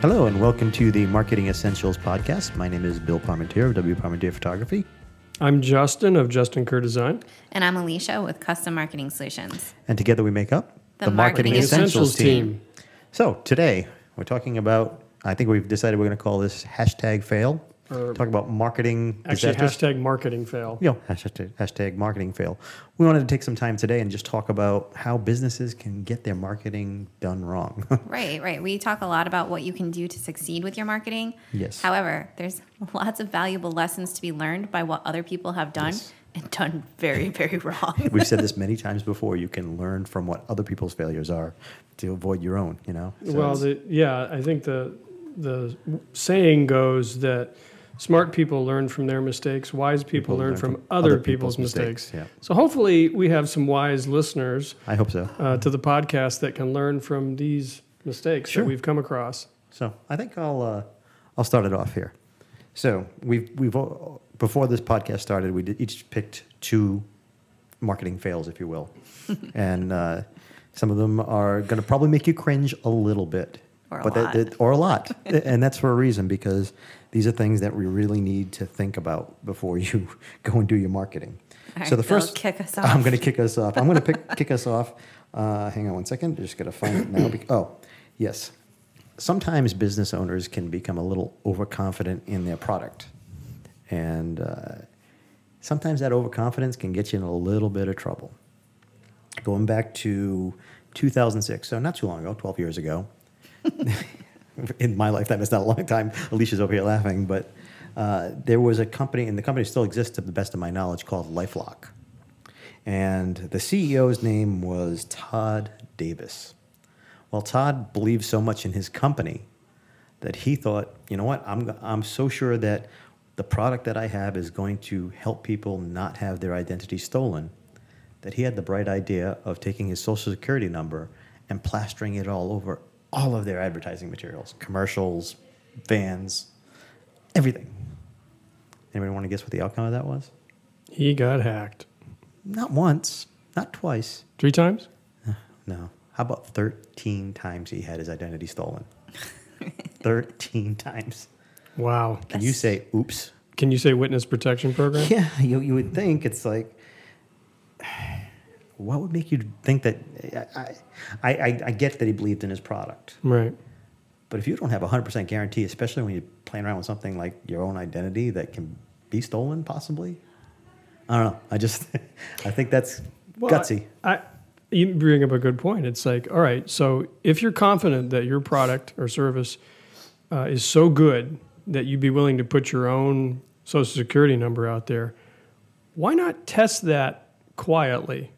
Hello, and welcome to the Marketing Essentials Podcast. My name is Bill Parmentier of W. Parmentier Photography. I'm Justin of Justin Kerr Design. And I'm Alicia with Custom Marketing Solutions. And together we make up The Marketing Essentials, Essentials team. team. So today we're talking about, I think we've decided we're going to call this hashtag fail. Or- Talk about marketing Actually, disasters. hashtag marketing fail. you know, hashtag, hashtag marketing fail. We wanted to take some time today and just talk about how businesses can get their marketing done wrong. Right, right. We talk a lot about what you can do to succeed with your marketing. Yes. However, there's lots of valuable lessons to be learned by what other people have done Yes. and done very, very wrong. We've said this many times before. You can learn from what other people's failures are to avoid your own, you know? So well, the, yeah, I think the the saying goes that smart people learn from their mistakes, wise people, learn, from, other, people's, mistakes. Yeah. So hopefully, we have some wise listeners I hope so. uh, to the podcast that can learn from these mistakes Sure. that we've come across. So I think I'll uh, I'll start it off here. So we've we've all- before this podcast started, we did, each picked two marketing fails, if you will, and uh, some of them are going to probably make you cringe a little bit, Or a but that- lot. that- or a lot, and that's for a reason because these are things that we really need to think about before you go and do your marketing. All so right, the first, kick us I'm going to kick us off. I'm going to pick kick us off. Uh, hang on one second. I Just got to find it now. Oh, yes. Sometimes business owners can become a little overconfident in their product, and uh, sometimes that overconfidence can get you in a little bit of trouble. Going back to 2006, so not too long ago, 12 years ago. in my lifetime, it's not a long time. Alicia's over here laughing, but uh, there was a company, and the company still exists to the best of my knowledge, called LifeLock. And the CEO's name was Todd Davis. Well, Todd believed so much in his company that he thought, you know what, I'm, I'm so sure that the product that I have is going to help people not have their identity stolen that he had the bright idea of taking his social security number and plastering it all over all of their advertising materials, commercials, vans, everything. Anybody want to guess what the outcome of that was? He got hacked Not once, not twice. three times. No. How about 13 times he had his identity stolen? 13 times. Wow. Can you say oops? Can you say witness protection program? Yeah, you, you would think it's like, what would make you think that? I, I, I, I get that he believed in his product, Right. but if you don't have a 100% guarantee, especially when you're playing around with something like your own identity that can be stolen, possibly, I don't know. I just, I think that's Well, gutsy. I, I, you bring up a good point. It's like, all right, so if you're confident that your product or service uh, is so good that you'd be willing to put your own social security number out there, why not test that quietly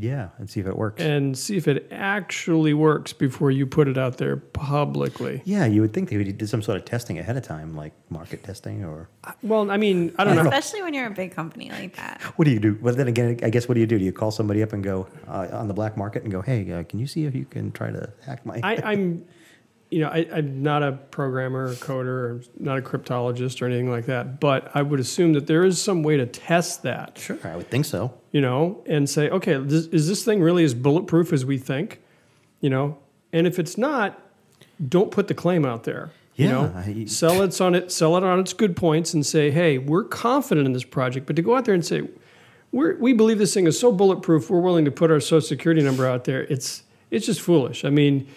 yeah, and see if it works. and see if it actually works before you put it out there publicly? yeah, you would think they would do some sort of testing ahead of time, like market testing or Well, I mean, I don't know. Especially when you're a big company like that. What do you do? Well, then again, I guess what do you do? Do you call somebody up and go uh, on the black market and go, "Hey, uh, can you see if you can try to hack my?" I, I'm, you know, I, I'm not a programmer or coder or not a cryptologist or anything like that, but I would assume that there is some way to test that, sure, I would think so. you know, and say, okay, this, is this thing really as bulletproof as we think, you know? And if it's not, don't put the claim out there. You Yeah, know, I- sell it on it, sell it on its good points, and say, hey, we're confident in this project. But to go out there and say, we're, we believe this thing is so bulletproof, we're willing to put our social security number out there. It's it's just foolish. I mean,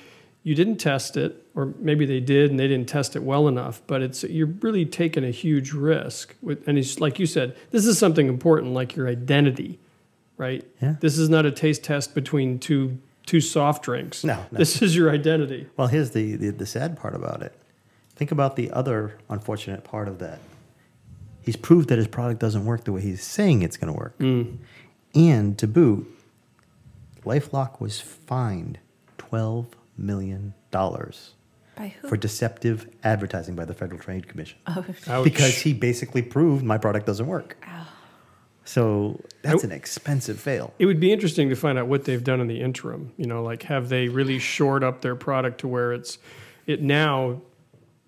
you didn't test it, or maybe they did and they didn't test it well enough. But it's you're really taking a huge risk. With, and it's like you said, this is something important, like your identity, right? Yeah. This is not a taste test between two two soft drinks. No, no. This is your identity. Well, here's the, the the sad part about it. Think about the other unfortunate part of that. He's proved that his product doesn't work the way he's saying it's going to work, mm. and to boot, LifeLock was fined twelve million dollars for deceptive advertising by the Federal Trade Commission. Oh, Ouch. Because he basically proved my product doesn't work. So that's I- an expensive fail. It would be interesting to find out what they've done in the interim. You know, like have they really shored up their product to where it's it now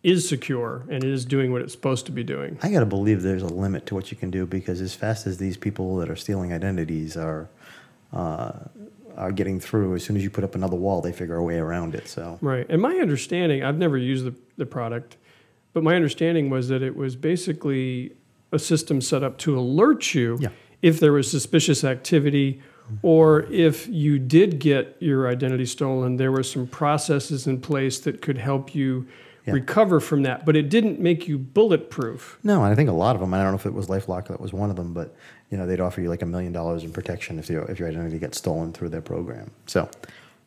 is secure and it is doing what it's supposed to be doing. I got to believe there's a limit to what you can do because as fast as these people that are stealing identities are uh, are getting through, as soon as you put up another wall, they figure a way around it. So Right. And my understanding, I've never used the, the product, but my understanding was that it was basically a system set up to alert you Yeah. if there was suspicious activity or if you did get your identity stolen, there were some processes in place that could help you Yeah. recover from that. But it didn't make you bulletproof. no, and I think a lot of them. I don't know if it was LifeLock that was one of them, but you know they'd offer you like a million dollars in protection if your if your identity gets stolen through their program. So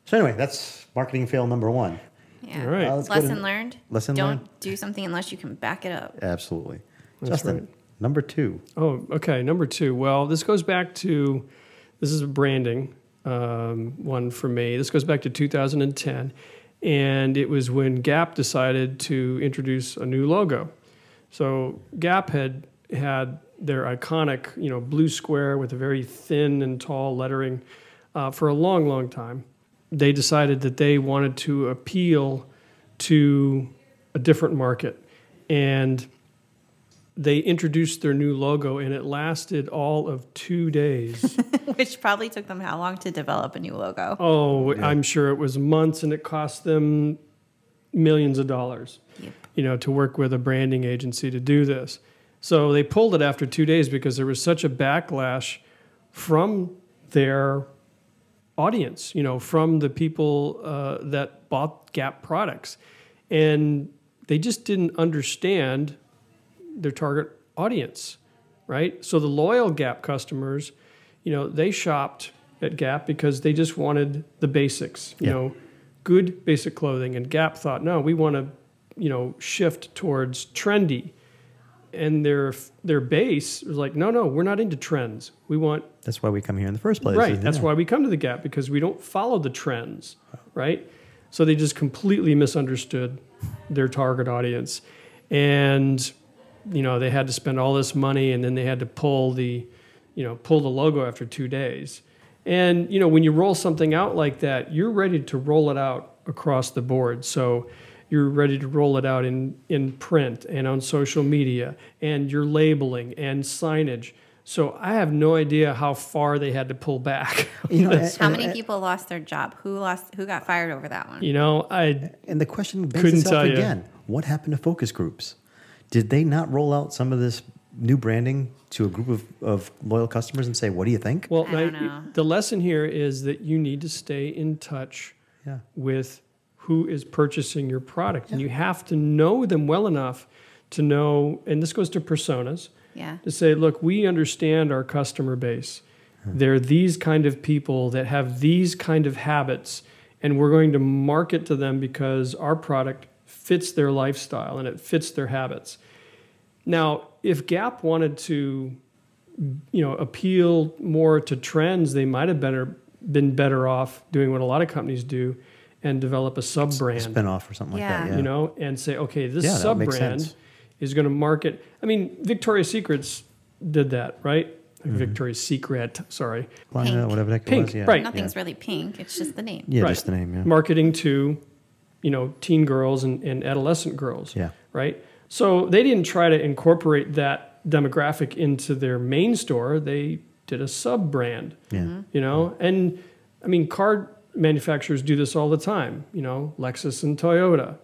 so anyway, that's marketing fail number one. yeah. All right. Uh, let's to- Lesson learned. Lesson Don't learned. do something unless you can back it up. Absolutely, That's Justin. right. Number two. Oh, okay. Number two. Well, this goes back to this is a branding um, one for me. This goes back to 2010, and it was when Gap decided to introduce a new logo. So Gap had had their iconic, you know, blue square with a very thin and tall lettering uh, for a long, long time. They decided that they wanted to appeal to a different market, and they introduced their new logo and it lasted all of two days. Which probably took them how long to develop a new logo? oh, I'm sure it was months and it cost them millions of dollars, Yep. you know, to work with a branding agency to do this. So they pulled it after two days because there was such a backlash from their audience, you know, from the people uh, that bought Gap products. And they just didn't understand their target audience, right? So the loyal Gap customers, you know, they shopped at Gap because they just wanted the basics, you Yeah. know, good basic clothing. And Gap thought, no, we want to, you know, shift towards trendy. And their their base was like, no, no, we're not into trends. We want That's why we come here in the first place. right. That's it? why we come to the Gap because we don't follow the trends, right? So they just completely misunderstood their target audience, and you know they had to spend all this money, and then they had to pull the, you know, pull the logo after two days. And you know when you roll something out like that, you're ready to roll it out across the board. So you're ready to roll it out in, in print and on social media and your labeling and signage. So I have no idea how far they had to pull back. You know, and, How many people lost their job? Who lost? Who got fired over that one? you know, I and the question begs Couldn't itself tell you. again: What happened to focus groups? Did they not roll out some of this new branding to a group of, of loyal customers and say, "What do you think?" well, I don't I- know. the lesson here is that you need to stay in touch Yeah. with who is purchasing your product, and you have to know them well enough to know. And this goes to personas. Yeah. to say, look, we understand our customer base. Hmm. They're these kind of people that have these kind of habits, and we're going to market to them because our product fits their lifestyle and it fits their habits. Now, if Gap wanted to, you know, appeal more to trends, they might have better been better off doing what a lot of companies do and develop a sub brand spin off or something Yeah. like that. Yeah. you know, and say, okay, this Yeah, sub brand is going to market. I mean, Victoria's Secrets did that, right? Mm-hmm. Victoria's Secret, sorry, Well, Pink. whatever the heck Pink, was. Yeah. right. Nothing's really pink. It's just the name. Yeah, Right. just the name. Yeah. marketing to, you know, teen girls and, and adolescent girls, Yeah. right? So they didn't try to incorporate that demographic into their main store. They did a sub brand, Yeah. you know, and I mean, car manufacturers do this all the time, you know, Lexus and Toyota.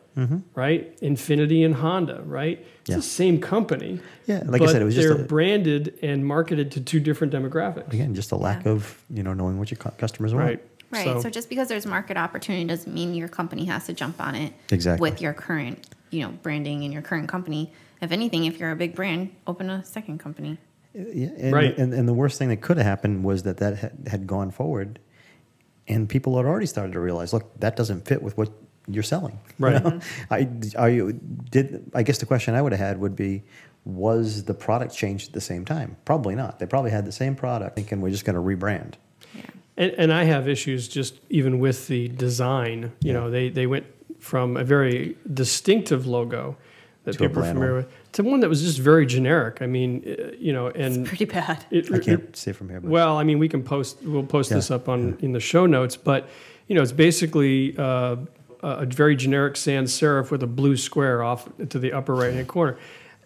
Right, Infiniti and Honda. Right, it's Mm-hmm. Yeah. the same company. Yeah, like I said, it was just they're a- branded and marketed to two different demographics. Again, just a lack Yeah. of you know knowing what your customers want. Right. Right. So, just because there's market opportunity doesn't mean your company has to jump on it Exactly. with your current, you know, branding and your current company. If anything, if you're a big brand, open a second company. Yeah, and, Right. and, and the worst thing that could have happened was that that had, had gone forward, and people had already started to realize, look, that doesn't fit with what you're selling. you Right. know? I are you did I guess the question I would have had would be, was the product changed at the same time? Probably not. They probably had the same product, thinking we're just going to rebrand. Yeah. And, and I have issues just even with the design. You know, they, they went from a very distinctive logo that To people are familiar one. with to one that was just very generic. I mean, uh, you know, and Pretty bad. it, I can't see from here. But well, I mean, we can post. We'll post Yeah, this up on in the show notes, but you know, it's basically uh, a very generic sans serif with a blue square off to the upper right hand corner.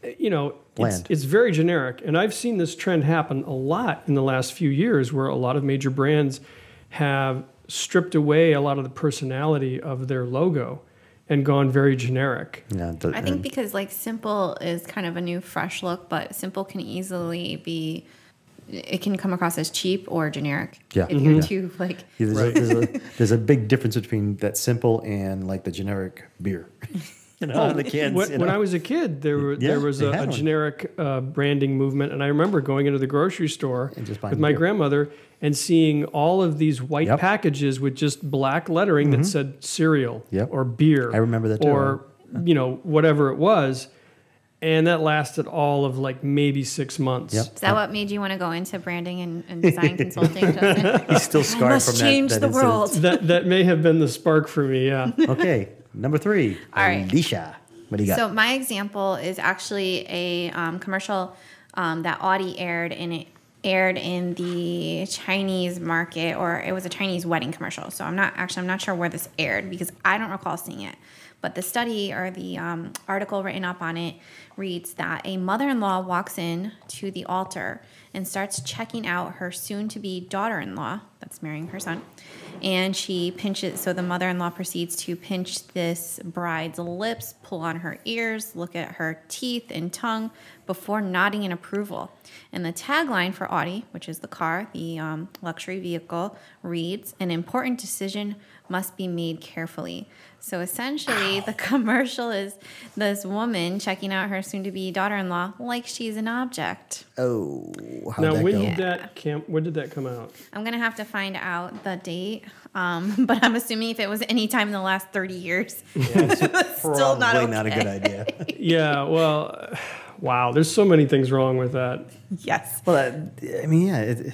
Uh, You know, it's, it's very generic, and I've seen this trend happen a lot in the last few years, where a lot of major brands have stripped away a lot of the personality of their logo and gone very generic. yeah, the- I think because like simple is kind of a new fresh look, but simple can easily be it can come across as cheap or generic. Yeah. If you're Mhm. too like Yeah, there's, Right. a, there's, a, there's a big difference between that simple and like the generic beer. you know, the cans. When, you when. I was a kid, there were Yeah, there was a, a generic uh, branding movement, and I remember going into the grocery store just with my beer. grandmother and seeing all of these white Yep. Mm-hmm. packages with just black lettering that said cereal Yep. or beer. I remember that too. Or you know whatever it was, and that lasted all of like maybe six months. Yep. is that what made you want to go into branding and, and design consulting, Justin? He's still scarred must from that. change that the incident. world. That that may have been the spark for me. Yeah. Okay, number three. All right. Alicia. What do you got? So my example is actually a um, commercial um, that Audi aired, and it aired in the Chinese market, or it was a Chinese wedding commercial. So I'm not actually I'm not sure where this aired because I don't recall seeing it. But the study or the um, article written up on it reads that a mother-in-law walks in to the altar and starts checking out her soon-to-be daughter-in-law that's marrying her son and she pinches so the mother-in-law proceeds to pinch this bride's lips pull on her ears look at her teeth and tongue before nodding in approval and the tagline for audi which is the car the um, luxury vehicle reads an important decision must be made carefully so essentially the commercial is this woman checking out her soon-to-be daughter-in-law like she's an object oh, how'd now that when go? did that camp? When did that come out? I'm gonna have to find out the date, um, but I'm assuming if it was any time in the last 30 years, it's still not Probably okay. not a good idea. Yeah. Well, uh, wow. There's so many things wrong with that. Yes. well, that, I mean, yeah. It,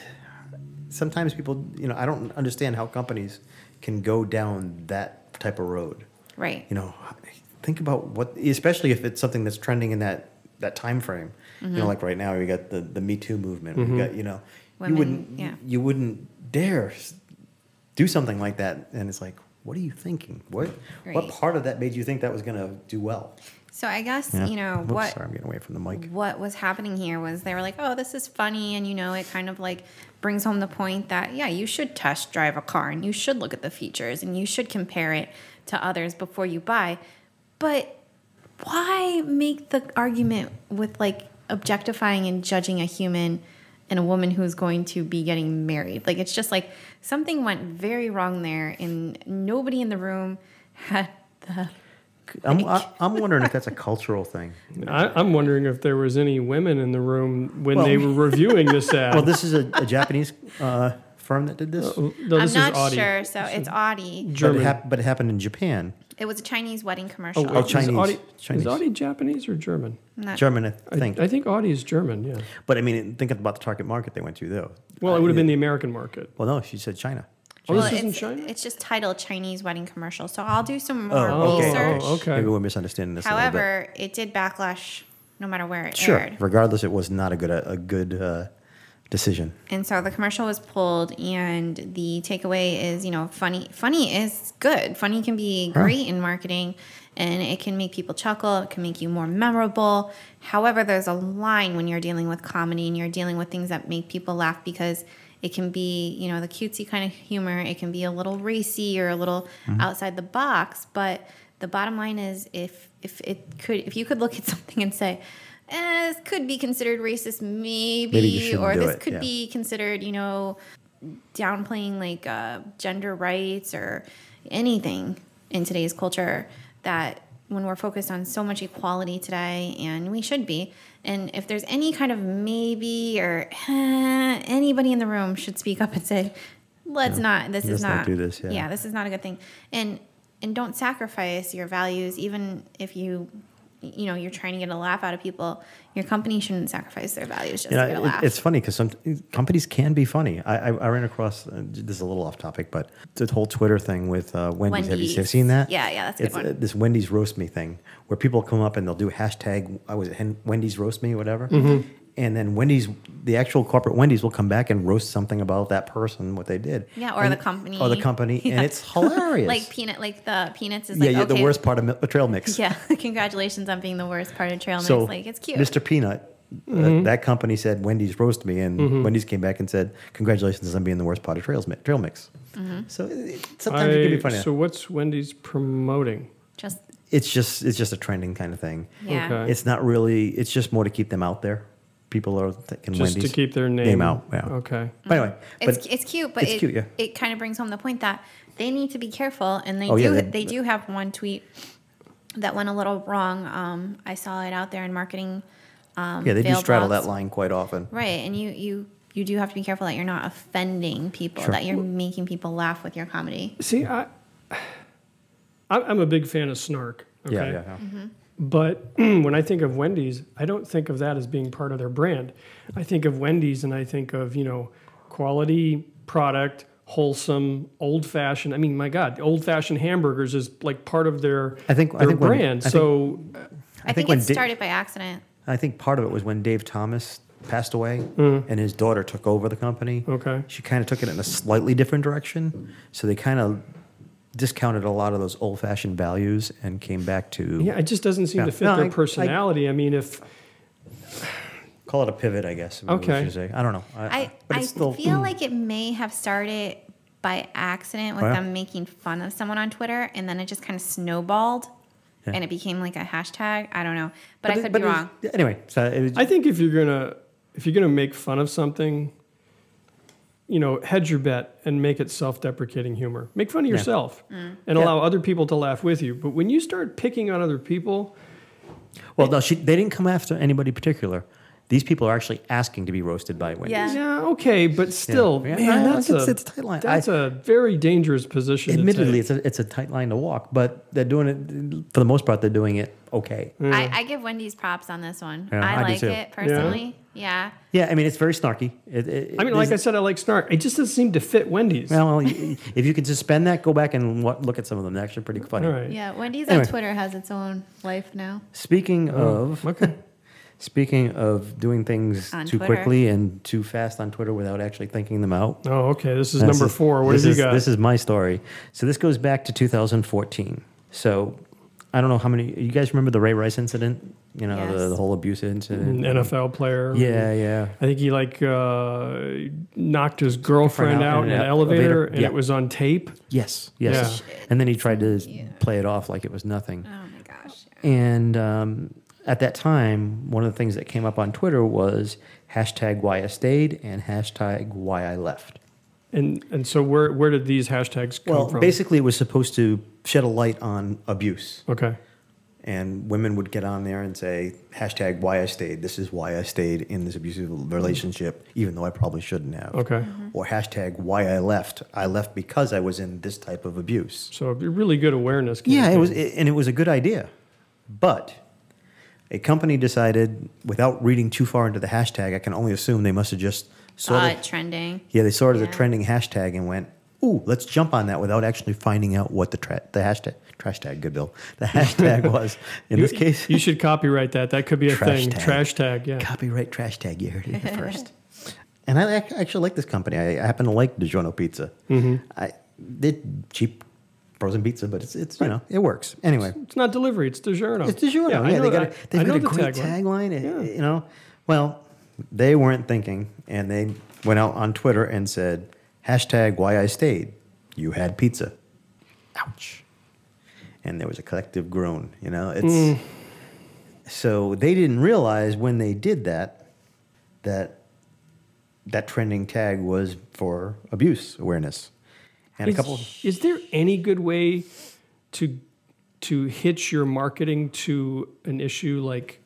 sometimes people, you know, I don't understand how companies can go down that type of road. Right. you know think about what especially if it's something that's trending in that that time frame you Mm-hmm. know like right now we got the the me too movement we got you know Women, you wouldn't yeah. you wouldn't dare s- do something like that and it's like what are you thinking? What what part of that made you think that was going to do well? So I guess Yeah. you know Whoops, what sorry i'm getting away from the mic. what was happening here was they were like, oh, this is funny, and you know, it kind of like brings home the point that yeah, you should test drive a car and you should look at the features and you should compare it to others before you buy, but why make the argument with like objectifying and judging a human and a woman who's going to be getting married? Like it's just like something went very wrong there, and nobody in the room had the I'm, I, I'm wondering if that's a cultural thing I, I'm wondering if there was any women in the room when Well- they were reviewing this ad. well this is a, a japanese uh, firm that did this no, I'm is not Audi. sure. So it's Audi. but it, hap- but it happened in japan It was a Chinese wedding commercial. Oh, wait, Chinese. Is Audi, Chinese. Is Audi Japanese or German? Not- german i I think I think Audi is German. Yeah. but i mean think about the target market they went to though Well, it Uh, would have been the American market. Well, no, she said China. Oh, Well, this is in it's, China. it's just titled Chinese wedding commercial. So I'll do some more Oh, okay. research. Oh, okay. Maybe we're misunderstanding this. a bit. However, it did backlash no matter where it sure. aired. Regardless, it was not a good a, a good uh, decision. And so the commercial was pulled, and the takeaway is, you know, funny. Funny is good. Funny can be great in marketing, and it can make people chuckle. It can make you more memorable. However, there's a line when you're dealing with comedy and you're dealing with things that make people laugh because it can be, you know, the cutesy kind of humor. It can be a little racy or a little mm-hmm. outside the box. But the bottom line is, if if it could, if you could look at something and say. Eh, this could be considered racist, maybe, Maybe or this could yeah. be considered, you know, downplaying like uh, gender rights or anything in today's culture that when we're focused on so much equality today and we should be and if there's any kind of maybe or eh, anybody in the room should speak up and say let's not this Let's is not not do this, yeah. this is not a good thing and and don't sacrifice your values even if you you know you're trying to get a laugh out of people, your company shouldn't sacrifice their values just You know, to get a it- laugh. it's funny because some companies can be funny. I, I, I ran across uh, this is a little off topic, but the whole Twitter thing with uh, Wendy's. Have you Wendy's. seen that? Yeah, yeah, that's a good it's, one. uh, this Wendy's roast me thing where people come up and they'll do hashtag I was it Hen- Wendy's roast me whatever, Mm-hmm. And then Wendy's the actual corporate Wendy's will come back and roast something about that person what they did. yeah, or And- the company. Or the company, Yeah. and it's hilarious. like peanut, like the peanuts is yeah, like yeah, okay, the worst part of mi- trail mix. Yeah, congratulations on being the worst part of trail mix. So, like it's cute. Mr. Peanut, uh, that company said Wendy's roast me, and Wendy's came back and said, "Congratulations on being the worst part of trails mi- trail mix." Mm-hmm. So it, it- sometimes it can be funny. so what's Wendy's promoting? Just it's just it's just a trending kind of thing. yeah. Okay. It's not really. It's just more to keep them out there. People are thinking Just Wendy's to keep their name, out. Yeah. Okay. But anyway, It's but it's cute, but it's it, cute, yeah. it kind of brings home the point that they need to be careful, and they Oh, do yeah, they, they- do have one tweet that went a little wrong. Um, I saw it out there in marketing. Um, yeah, they do straddle blogs. that line quite often. right? And you you you do have to be careful that you're not offending people, Sure. that you're making people laugh with your comedy. See, I, I- I'm a big fan of snark. Okay? Yeah, yeah, yeah. Mm-hmm. But when I think of Wendy's, I don't think of that as being part of their brand. I think of Wendy's and I think of, you know, quality product, wholesome, old fashioned. I mean, my God, old fashioned hamburgers is like part of their, I think- I their think when- brand. I think- so, I, think, when it Di- started by accident. I think part of it was when Dave Thomas passed away Mm. and his daughter took over the company. okay. She kind of took it in a slightly different direction. So they kind of discounted a lot of those old fashioned values and came back to Yeah, it just doesn't seem Yeah. to fit No, their I- personality. I, mean, if, call it a pivot, I guess. maybe we Okay. say. I don't know. I, but I still, feel hmm. like it may have started by accident with Oh, yeah? them making fun of someone on Twitter, and then it just kind of snowballed, Yeah. and it became like a hashtag. I don't know, but, I it- could but be it was- wrong. Anyway, so it was, I think if you're gonna if you're gonna make fun of something, you know, hedge your bet and make it self-deprecating humor. Make fun of Yeah. yourself Mm. and Yeah. allow other people to laugh with you. But when you start picking on other people, well, no, she, they didn't come after anybody particular. These people are actually asking to be roasted by Wendy's. Yeah. yeah, okay, but still, Yeah. man, that's it's- a it's tight line. That's I- a very dangerous position. Admittedly, to take. it's a it's a tight line to walk, but they're doing it for the most part. They're doing it okay. I, I give Wendy's props on this one. Yeah, I I like it personally. Yeah. Yeah, I mean it's very snarky. It, it, I mean, like I said, I like snark. It just doesn't seem to fit Wendy's. well, if you could suspend that, go back and look at some of them. They're actually pretty funny. All right. Yeah. Wendy's Anyway. on Twitter has its own life now. Speaking Oh, of okay. Speaking of doing things On too Twitter. quickly and too fast on Twitter without actually thinking them out. Oh, okay. This is This number four. What this have is, you got? This is my story. So this goes back to 2014. So I don't know how many you guys remember the Ray Rice incident. You know the, Yes. the whole abuse incident. An NFL player. Yeah, yeah. I think he like uh, knocked his girlfriend Girlfriend out out in in an an elevator, elevator. and Yeah. it was on tape. Yes, yes. Yeah. And then he tried to play it off like it was nothing. Oh my gosh. And um, at that time, one of the things that came up on Twitter was hashtag why I stayed and hashtag why I left. And and so where where did these hashtags come Well, from? basically, it was supposed to shed a light on abuse. okay. And women would get on there and say, hashtag why I stayed. This is why I stayed in this abusive relationship, even though I probably shouldn't have. Okay. Or hashtag why I left. I left because I was in this type of abuse. So a really good awareness. Yeah, it was, and it was a good idea. But a company decided, without reading too far into the hashtag, I can only assume they must have just sort Saw of, it trending. yeah, they saw it as a Yeah. trending hashtag and went, ooh, let's jump on that without actually finding out what the tra- the hashtag trash tag, good bill, the hashtag was. In You- this case, you should copyright that. That could be a Trash thing. tag. Trash tag. Yeah. copyright trash tag. You heard it here first. And I ac- actually like this company. I, I happen to like DiGiorno Pizza. Mm-hmm. I did cheap frozen pizza, but it's it's you know it works anyway. It's not delivery. It's DiGiorno. It's DiGiorno. Yeah, Yeah, they got a, they've got a the great tagline. tagline. Yeah. You know, well, they weren't thinking, and they went out on Twitter and said hashtag Why I Stayed. You had pizza. Ouch. And there was a collective groan. You know, it's Mm. so they didn't realize when they did that that that trending tag was for abuse awareness. And Is, a couple. is there any good way to to hitch your marketing to an issue like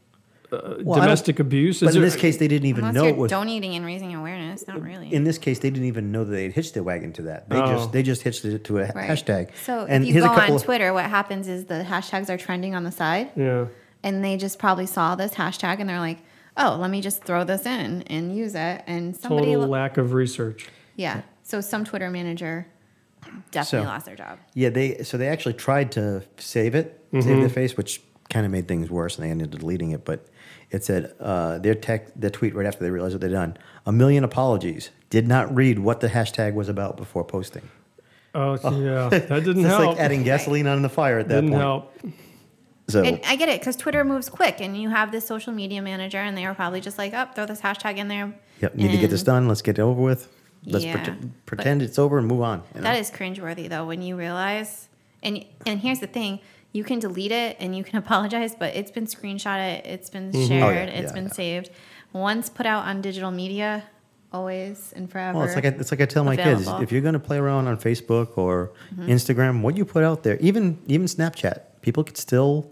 uh, Well, domestic abuse? But Is in there- this case, they didn't even Unless know you're it was. donating and raising awareness, not really. In this case, they didn't even know that they'd hitched their wagon to that. They Oh. just they just hitched it to a Right. hashtag. So and if you go a couple on of- Twitter, what happens is the hashtags are trending on the side, yeah. and they just probably saw this hashtag and they're like, "Oh, let me just throw this in and use it." And somebody, Total lo- lack of research. yeah. So some Twitter manager definitely So- lost their job. Yeah, they so they actually tried to save it, Mm-hmm. save the face, which kind of made things worse, and they ended up deleting it. But it said uh, their tech, the tweet right after they realized what they'd done. A million apologies. Did not read what the hashtag was about before posting. Oh, yeah, that didn't It's help. like adding gasoline on the fire at that didn't point. help. So And I get it because Twitter moves quick, and you have this social media manager, and they were probably just like, "Oh, throw this hashtag in there." yep, need to get this done. Let's get it over with. Let's Yeah, prete- pretend it's over and move on. you know? That is cringeworthy, though, when you realize. And and here's the thing: you can delete it and you can apologize, but it's been screenshotted, it's been Oh, yeah, shared, it's yeah, been saved. Once put out on digital media, always and forever. Well, it's like I, it's like I tell my kids: if you're going to play around on Facebook or Mm-hmm. Instagram, what you put out there, even even Snapchat, people could still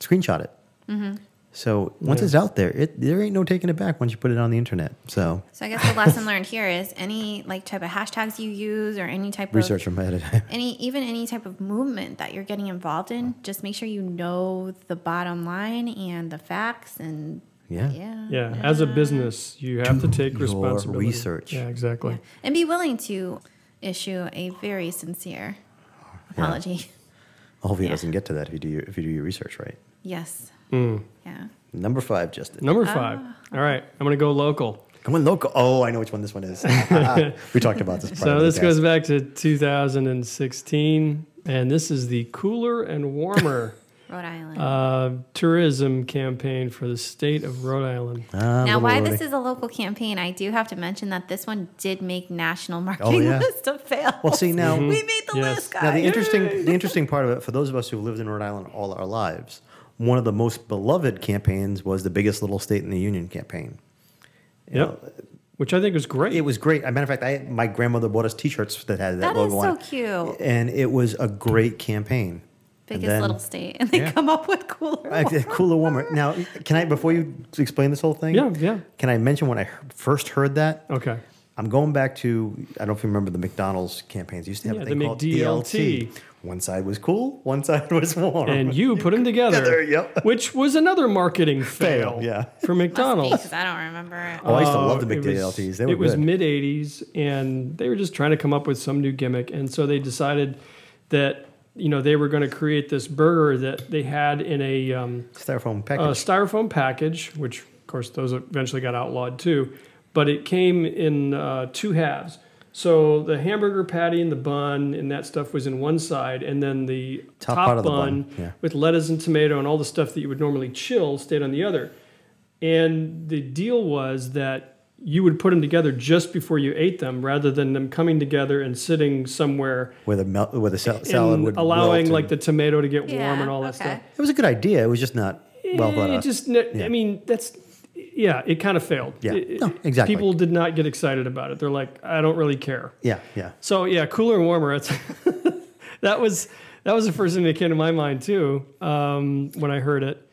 screenshot it. Mm-hmm. So once Yeah. it's out there, it there ain't no taking it back once you put it on the internet. So So I guess the lesson learned here is any like type of hashtags you use or any type research of research from ahead of any even any type of movement that you're getting involved in, just make sure you know the bottom line and the facts and Yeah. yeah. Yeah, as a business, you have to take your responsibility. research. Yeah, exactly. Yeah. And be willing to issue a very sincere apology. Hopefully, it Yeah. doesn't get to that if you do your, if you do your research right. Yes. Mm. Yeah. Number five, Justin. Number five. All right, I'm going to go local. Come on, local. Oh, I know which one this one is. we talked about this. prior So this goes back to 2016, and this is the cooler and warmer Rhode Island. uh, tourism campaign for the state of Rhode Island. Ah, now, why Rhody. this is a local campaign, I do have to mention that this one did make national marketing yeah. list of fails. Well, see now. Mm-hmm. we made the Yes. list, Now the interesting the interesting part of it for those of us who lived in Rhode Island all our lives, one of the most beloved campaigns was the biggest little state in the union campaign. You Yep. know, Which I think was great. it was great. As a matter of fact, I my grandmother bought us T-shirts that had that, That logo is on so it, cute. and it was a great campaign. Biggest then- little state, and they Yeah. come up with cooler. Uh, ones. cooler, warmer. Now, can I before you explain this whole thing? Yeah, yeah. Can I mention when I first heard that? okay. I'm going back to I don't know if you remember the McDonald's campaigns. They used to have Yeah, a the thing called McDLT. DLT. One side was cool, one side was warm. And you put them together, Together, yep. which was another marketing fail, yeah. for McDonald's. because I don't remember it. Oh, I used to love the Uh, it was- McDLTs. They were it was mid '80s, and they were just trying to come up with some new gimmick, and so they decided that you know they were going to create this burger that they had in a um, styrofoam a package. styrofoam package, which of course those eventually got outlawed too, but it came in uh, two halves. So the hamburger patty and the bun and that stuff was in one side, and then the Top top, part of the bun, bun, yeah. with lettuce and tomato and all the stuff that you would normally chill stayed on the other. And the deal was that you would put them together just before you ate them, rather than them coming together and sitting somewhere where the mel- where the sal- salad and would allowing wilt like and- the tomato to get warm and all that okay. stuff. It was a good idea. It was just not well thought Eh, out. just Yeah. I mean that's yeah, it kind of failed. Yeah. It- No, exactly. People did not get excited about it. They're like, I don't really care. yeah, yeah. So yeah, cooler and warmer. It's that was that was the first thing that came to my mind too um, when I heard it.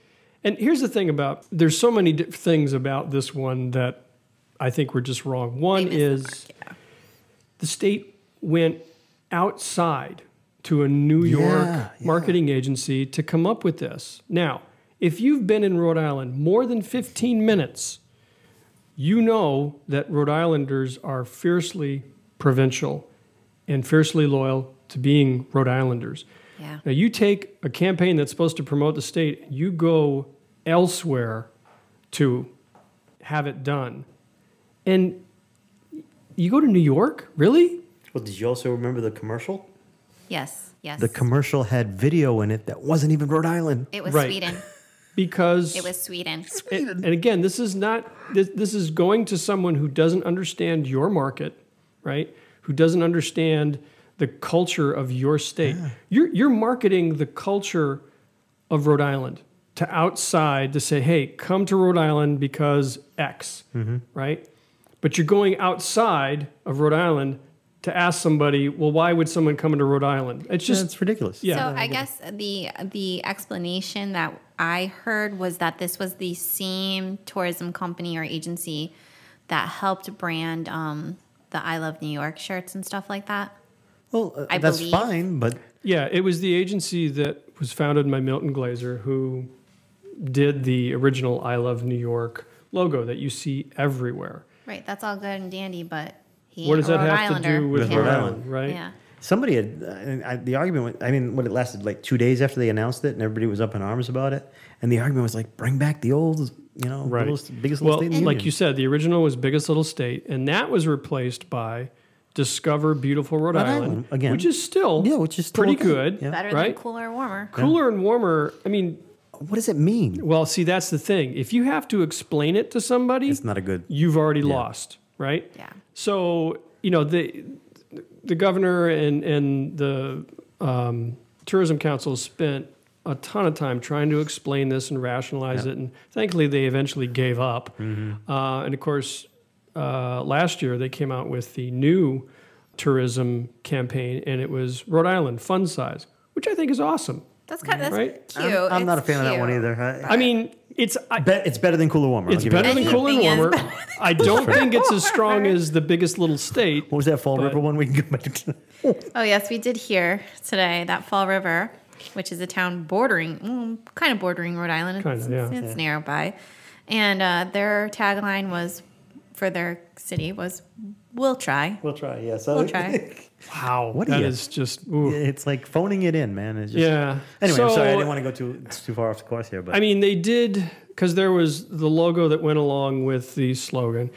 And here's the thing about there's so many things about this one that I think were just wrong. One is the mark, yeah. the state went outside to a New York Yeah, yeah. marketing agency to come up with this. Now, if you've been in Rhode Island more than 15 minutes, you know that Rhode Islanders are fiercely provincial and fiercely loyal to being Rhode Islanders. Yeah. Now, you take a campaign that's supposed to promote the state, you go elsewhere to have it done. And you go to New York? Really? Well, did you also remember the commercial? Yes. Yes. The commercial had video in it that wasn't even Rhode Island. it was Right. Sweden. Because It was Sweden. and, and again, this is not this, this is going to someone who doesn't understand your market, right? Who doesn't understand the culture of your state. You're you're marketing the culture of Rhode Island to outside to say, "Hey, come to Rhode Island because X," mm-hmm. right? But you're going outside of Rhode Island to ask somebody, "Well, why would someone come into Rhode Island?" It's Just just it's ridiculous. Yeah. So I guess the the explanation that I heard was that this was the same tourism company or agency that helped brand um, the I Love New York shirts and stuff like that. Well, uh, I that's believe- fine, but Yeah, it was the agency that was founded by Milton Glaser, who did the original I Love New York logo that you see everywhere. Right, that's all good and dandy, but he What does a that Rhode have Islander. to do with With Rhode Rhode Island, Island. right? Yeah. Somebody had uh, I, the argument. was- I mean, what it lasted like two days after they announced it, and everybody was up in arms about it. And the argument was like, bring back the old, you know, Right. littlest- biggest well, little state in the like union. you said, the original was Biggest Little State, and that was replaced by Discover Beautiful Rhode, Rhode Island, Island, again. which is still Yeah, which is pretty okay. good. Yeah. Better right? than cooler, and warmer. Cooler and warmer. I mean, what does it mean? well, see, that's the thing. If you have to explain it to somebody, It's not a good. you've already lost, right? Yeah. So you know the the governor and and the um, tourism council spent a ton of time trying to explain this and rationalize it, and thankfully they eventually gave up. Uh, and of course, uh, last year they came out with the new tourism campaign, and it was Rhode Island Fun Size, which I think is awesome. That's kind of that's Right. cute. I'm, I'm not a It's fan of that one either. I, I mean, it's I, bet it's better than cooler warmer. I'll it's give you better than Cooler and Anything is Warmer. I don't think it's as strong as the biggest little state. What was that Fall But- River one? We can go back to. Oh yes, we did hear today that Fall River, which is a town bordering, mm, kind of bordering Rhode Island. It's, Kinda, yeah. it's, it's nearby, and uh, their tagline was for their city was "We'll try." We'll try. Yeah. So We'll try. Wow, What that are you- is just ooh. It's like phoning it in, man. It's just, yeah. Anyway, I'm sorry. I didn't want to go too it's too far off the course here, but I mean, they did because there was the logo that went along with the slogan,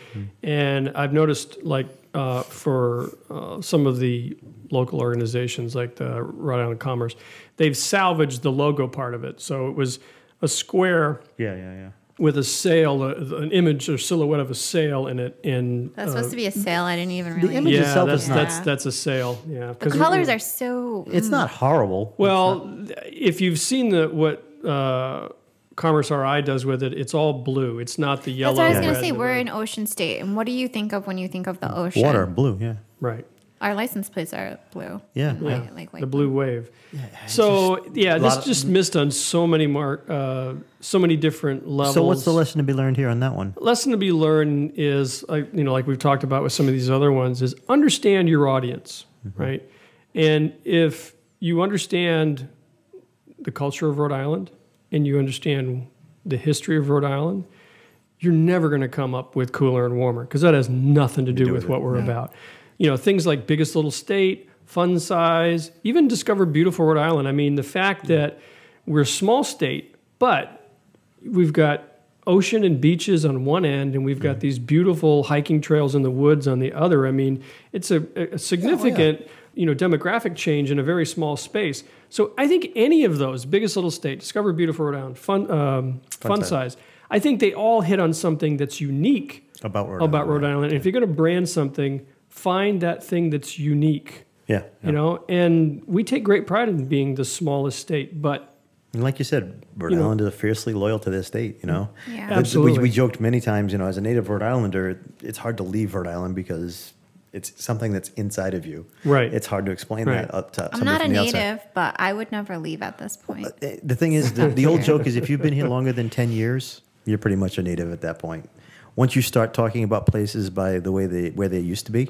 and I've noticed like uh, for uh, some of the local organizations like the Rhode Island Commerce, they've salvaged the logo part of it. So it was a square yeah, yeah, yeah. With a sail, a, an image or silhouette of a sail in it, In That's uh, supposed to be a sail. I didn't even really. image yeah, itself that's is not- that's that's a sail. Yeah, the colors are so. It's not horrible. Well, if you've seen the what uh, Commerce RI does with it, it's all blue. It's not the yellow. That's what I was gonna say. We're in ocean state, and what do you think of when you think of the ocean? Water, blue. Yeah, right. Our license plates are blue. yeah. and Yeah, white, like, like the blue wave. Yeah, so yeah, this lot of- just missed on so many mark, uh, so many different levels. So what's the lesson to be learned here on that one? lesson to be learned is like you know like we've talked about with some of these other ones is understand your audience Mm-hmm. right and if you understand the culture of rhode island and you understand the history of rhode island you're never going to come up with cooler and warmer because that has nothing to do, do with with what we're about you know things like biggest little state fun size even discover beautiful rhode island i mean the fact that we're a small state but we've got ocean and beaches on one end, and we've got these beautiful hiking trails in the woods on the other. I mean, it's a, a significant, you know, demographic change in a very small space. So I think any of those, biggest little state, discover beautiful Rhode Island, fun, um, fun, size. size. I think they all hit on something that's unique About Rhode about Island, Rhode Island. And if you're going to brand something, find that thing that's unique. Yeah, You know, and we take great pride in being the smallest state, but And like you said, Rhode You know- Islanders are fiercely loyal to their state. You know, Yeah. Th- th- Absolutely. We, we joked many times. You know, as a native Rhode Islander, it's hard to leave Rhode Island because it's something that's inside of you. Right. It's hard to explain Right. that up to I'm somebody not a from the outside. native, but I would never leave at this point. Uh, The thing is, the, the old joke is if you've been here longer than 10 years, you're pretty much a native at that point. Once you start talking about places by the way they where they used to be,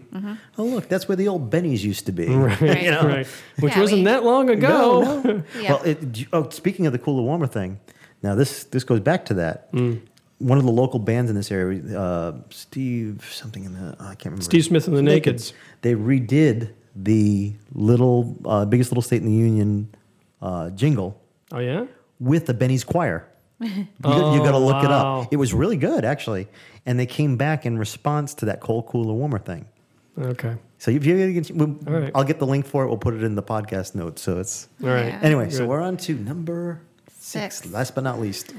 oh look, that's where the old Benny's used to be. right, You know? right, which Yeah, wasn't we- that long ago. No, no. Yeah. Well, it, oh, speaking of the cooler warmer thing, now this this goes back to that. Mm. One of the local bands in this area, uh, Steve something in the I can't remember. Steve Smith and the Nakeds. They redid the little uh, biggest little state in the union uh, jingle Oh yeah. with the Benny's Choir. You, Oh, got to look it up. It was really good, actually. And they came back in response to that cold, cooler, warmer thing. Okay. So if you, we'll, All right. I'll get the link for it. We'll put it in the podcast notes. So it's All right. Yeah. anyway. So we're on to number six. Six. Last but not least,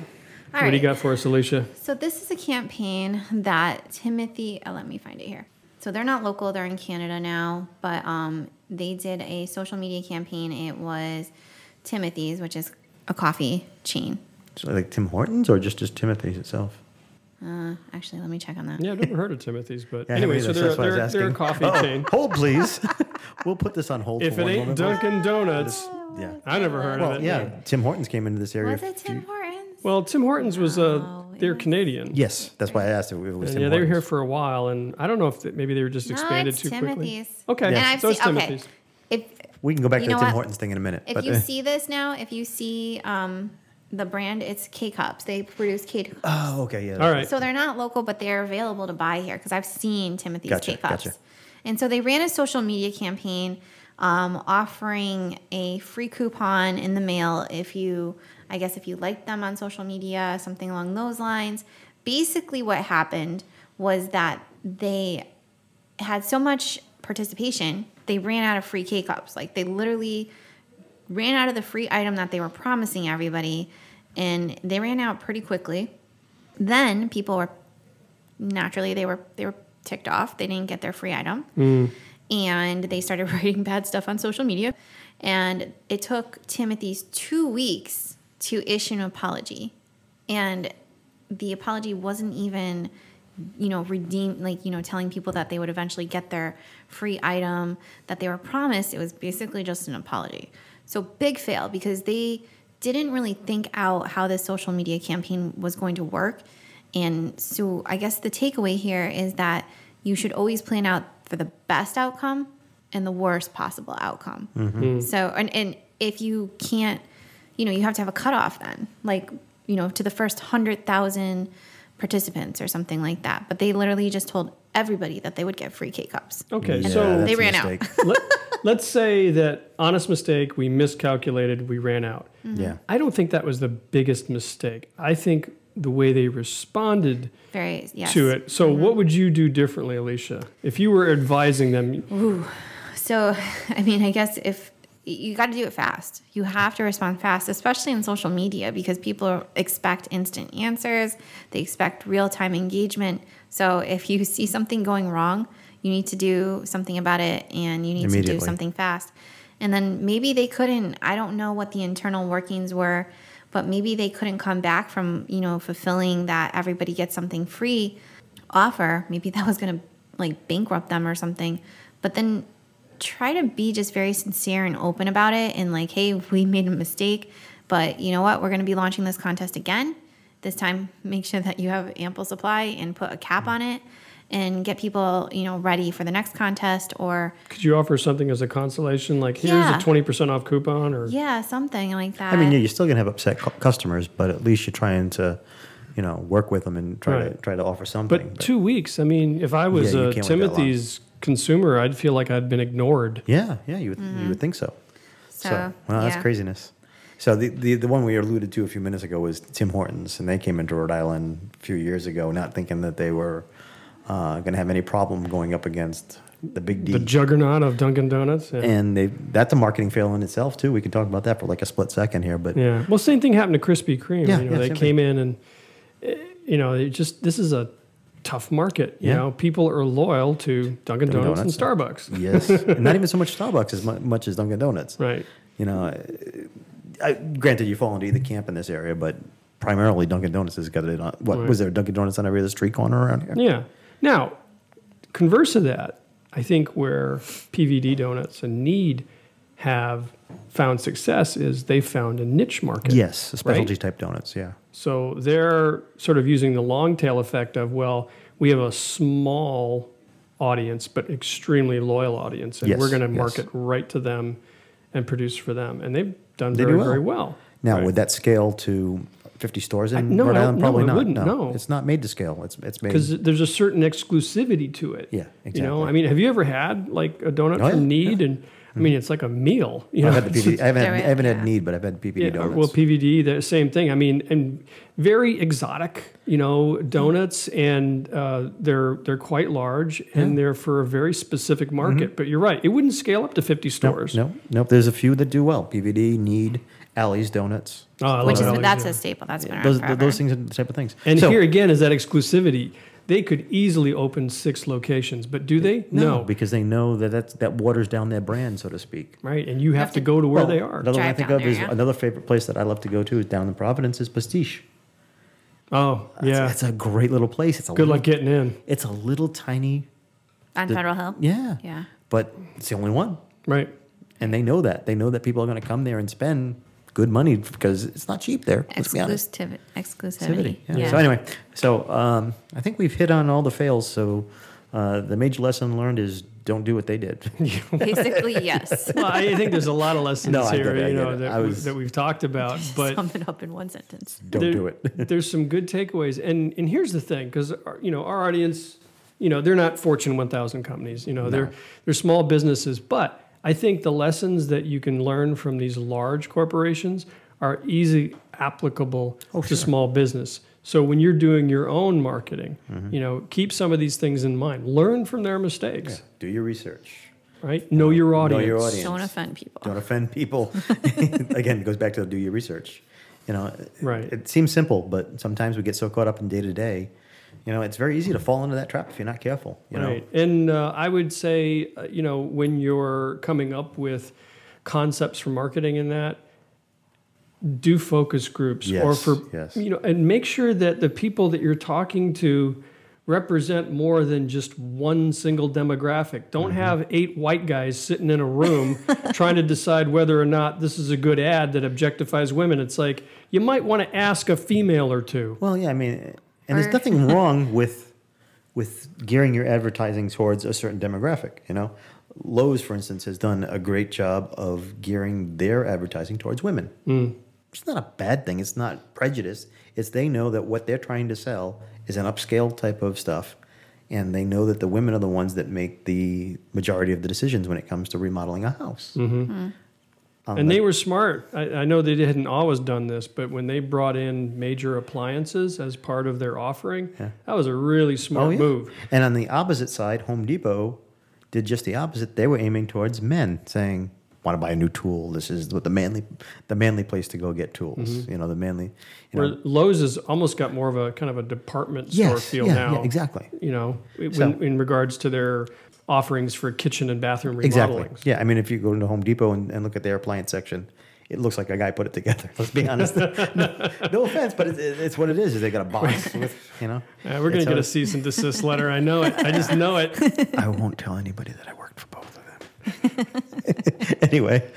All what do you got for us, Alicia? So this is a campaign that Timothy. Oh, let me find it here. So they're not local; they're in Canada now. But um, they did a social media campaign. It was Timothy's, which is a coffee chain. So like Tim Hortons or just just Timothy's itself. Uh, actually, let me check on that. Yeah, I've never heard of Timothy's, but Yeah, anyway, so they're, that's why I was they're, they're a coffee Uh-oh. chain. Hold, please. we'll put this on hold. If for it one ain't moment. Dunkin' Donuts, yeah. I never heard Well, of it. yeah. Tim Hortons came into this area. Was a it Tim Hortons? Well, Tim Hortons was uh, they're Canadian. Yes, that's why I asked if it was And Tim yeah, they were here for a while, and I don't know if th- maybe they were just No, expanded it's too quickly. Okay, And Yeah. I've so it's seen, okay. If We can go back to the Tim what? Hortons thing in a minute. if but, you uh, see this now, if you see um, The brand it's K cups. They produce K cups. Oh, okay, yeah. All right. So they're not local, but they're available to buy here because I've seen Timothy's Gotcha, K cups. gotcha. And so they ran a social media campaign um, offering a free coupon in the mail if you, I guess, if you liked them on social media, something along those lines. Basically, what happened was that they had so much participation, they ran out of free K cups. Like they literally ran out of the free item that they were promising everybody, and they ran out pretty quickly. Then people were naturally they were they were ticked off. They didn't get their free item, mm. and they started writing bad stuff on social media. And it took Timothy's two weeks to issue an apology, and the apology wasn't even you know redeem like you know telling people that they would eventually get their free item that they were promised it was basically just an apology so big fail because they didn't really think out how this social media campaign was going to work. And so i guess the takeaway here is that you should always plan out for the best outcome and the worst possible outcome. Mm. So and, and if you can't you know you have to have a cutoff then like you know to the first 100000 participants or something like that. But they literally just told everybody that they would get free k-cups Okay, Yeah, so They ran out. let, let's say that honest mistake, we miscalculated, we ran out. Mm-hmm. Yeah. I don't think that was the biggest mistake. I think the way they responded very yes to it. So, mm-hmm. what would you do differently, Alicia, if you were advising them? Ooh. So, I mean, I guess if you got to do it fast, you have to respond fast, especially in social media because people expect instant answers, they expect real time engagement. So, if you see something going wrong, you need to do something about it and you need to do something fast. And then maybe they couldn't, I don't know what the internal workings were, but maybe they couldn't come back from, you know, fulfilling that everybody gets something free offer. Maybe that was going to like bankrupt them or something. But then try to be just very sincere and open about it and like, hey, we made a mistake, but you know what? We're going to be launching this contest again. This time, make sure that you have ample supply and put a cap on it and get people, you know, ready for the next contest or Could you offer something as a consolation, like here's Yeah. a twenty percent off coupon, or yeah, something like that. I mean, yeah, you're still gonna have upset cu- customers, but at least you're trying to, you know, work with them and try to try to offer something. but two weeks? I mean, if I was Yeah, a can't wait that long. Timothy's consumer, I'd feel like I'd been ignored. yeah, yeah, you would you mm-hmm. would think so. So, well, that's craziness. So the, the the one we alluded to a few minutes ago was Tim Hortons, and they came into Rhode Island a few years ago, not thinking that they were uh, going to have any problem going up against the big D. The juggernaut of Dunkin' Donuts. Yeah. and they that's a marketing fail in itself too. We can talk about that for like a split second here, but Yeah. Well, same thing happened to Krispy Kreme. Yeah, you know, yeah, they came in and, eh, you know, it just this is a tough market. You Yeah. know, people are loyal to Dunkin' Dunkin' Donuts, Donuts, and Starbucks. yes, and not even so much Starbucks as mu- much as Dunkin' Donuts. Right. You know, I, granted you fall into either camp in this area, but primarily Dunkin' Donuts has got it on. What Right. was there? Dunkin' Donuts on every other street corner around here. Yeah. Now, converse of that, I think where PVD donuts and Knead have found success is they found a niche market. Yes, specialty Right? type donuts. Yeah, So they're sort of using the long tail effect of, well, we have a small audience, but extremely loyal audience, and Yes, we're going to yes. market right to them and produce for them. And they've done They do very, well. very well. Now, Right. would that scale to 50 stores in I- no, Rhode Island? no, Probably it not. wouldn't, no. it's not made to scale. It's it's made. because there's a certain exclusivity to it. Yeah, exactly. You know. I mean, have you ever had like a donut Oh, from yeah, Knead? And I mean, it's like a meal. You know, I've had the PVD. I haven't, had, I haven't yeah. had Knead, but I've had PVD Yeah, donuts. well, PVD, the same thing. I mean, and very exotic, you know, donuts, and uh, they're they're quite large, and they're for a very specific market. But you're right; it wouldn't scale up to 50 Mm-hmm. no, stores. no, no. There's a few that do well. PVD, Knead, Allie's Donuts. Oh, I love which is Ellie's, that's yeah. a staple. That's been around Those forever. those things are the type of things. And So- here again is that exclusivity. They could easily open six locations, but do they? no, because they know that that's, that waters down their brand, so to speak. right, and you have, have to to- go to where Well, they are. Another one I think of there, is yeah. another favorite place that I love to go to is down in Providence is Pastiche. Oh, It's- yeah. it's a great little place. It's a Good little, luck getting in. It's a little tiny, on the- Federal Hill. yeah, Yeah. but it's the only one, Right. and they know that. They know that people are going to come there and spend good money because it's not cheap there. Let's be. Exclusiv- exclusivity. Yeah. Yeah. So anyway, so um, I think we've hit on all the fails. So uh, the major lesson learned is don't do what they did. Basically, yes. Well, I think there's a lot of lessons No, here, get it, I you know, that, I we, was- that we've talked about. But Sum it up in one sentence. don't there- do it. there's some good takeaways, and and here's the thing, because you know our audience, you know, they're not Fortune 1000 companies, you know, they're they're small businesses, but I think the lessons that you can learn from these large corporations are easy applicable Oh, to sure. small business. So when you're doing your own marketing, Mm-hmm. you know, keep some of these things in mind. Learn from their mistakes, do your research. right? Know your audience. Know your audience. Don't offend people. Don't offend people. Again, it goes back to do your research. You know, Right. It seems simple, but sometimes we get so caught up in day to day. You know, it's very easy to fall into that trap if you're not careful. You know, Right. And uh, I would say, uh, you know, when you're coming up with concepts for marketing and that, do focus groups or for, yes. you know, and make sure that the people that you're talking to represent more than just one single demographic. Don't Mm-hmm. have eight white guys sitting in a room trying to decide whether or not this is a good ad that objectifies women. It's like you might want to ask a female or two. Well, yeah, I mean, and there's nothing wrong with with gearing your advertising towards a certain demographic. You know, Lowe's, for instance, has done a great job of gearing their advertising towards women. Hmm. It's not a bad thing. It's not prejudice. It's they know that what they're trying to sell is an upscale type of stuff, and they know that the women are the ones that make the majority of the decisions when it comes to remodeling a house. Mm-hmm. Hmm. Um, And they were smart. I, I know they hadn't always done this, but when they brought in major appliances as part of their offering, that was a really smart Oh, yeah. move. And on the opposite side, Home Depot did just the opposite. They were aiming towards men, saying, "Want to buy a new tool? This is what the manly, the manly place to go get tools. You know, the manly. You Mm-hmm. Where know, Lowe's has almost got more of a kind of a department store Yes, feel yeah, now. yeah, exactly. You know, So- in regards to their offerings for kitchen and bathroom remodeling. exactly. Yeah, I mean, if you go into Home Depot and, and look at their appliance section, it looks like a guy put it together. Let's be honest. no, no offense, but it's, it's what it is. Is they got a box with, you know. Yeah, we're gonna get a cease and desist letter. I know it. I just know it. I won't tell anybody that I worked for both of them. anyway,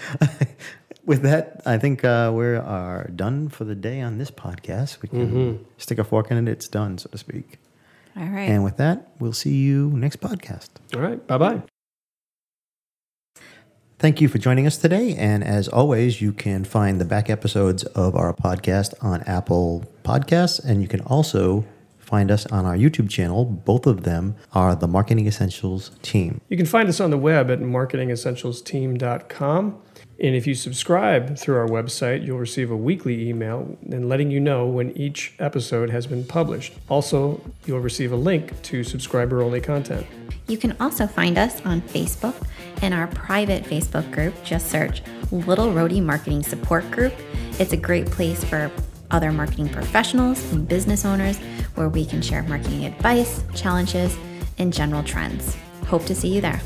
with that, I think uh, we are done for the day on this podcast. We can stick a fork in it; it's done, so to speak. All right. And with that, we'll see you next podcast. All right. Bye bye. Thank you for joining us today. And as always, you can find the back episodes of our podcast on Apple Podcasts, and you can also find us on our YouTube channel. Both of them are the Marketing Essentials team. You can find us on the web at marketingessentialsteam.com. And if you subscribe through our website, you'll receive a weekly email and letting you know when each episode has been published. Also, you'll receive a link to subscriber only content. You can also find us on Facebook in our private Facebook group. Just search Little Rhody Marketing Support Group. It's a great place for other marketing professionals and business owners where we can share marketing advice, challenges, and general trends. Hope to see you there.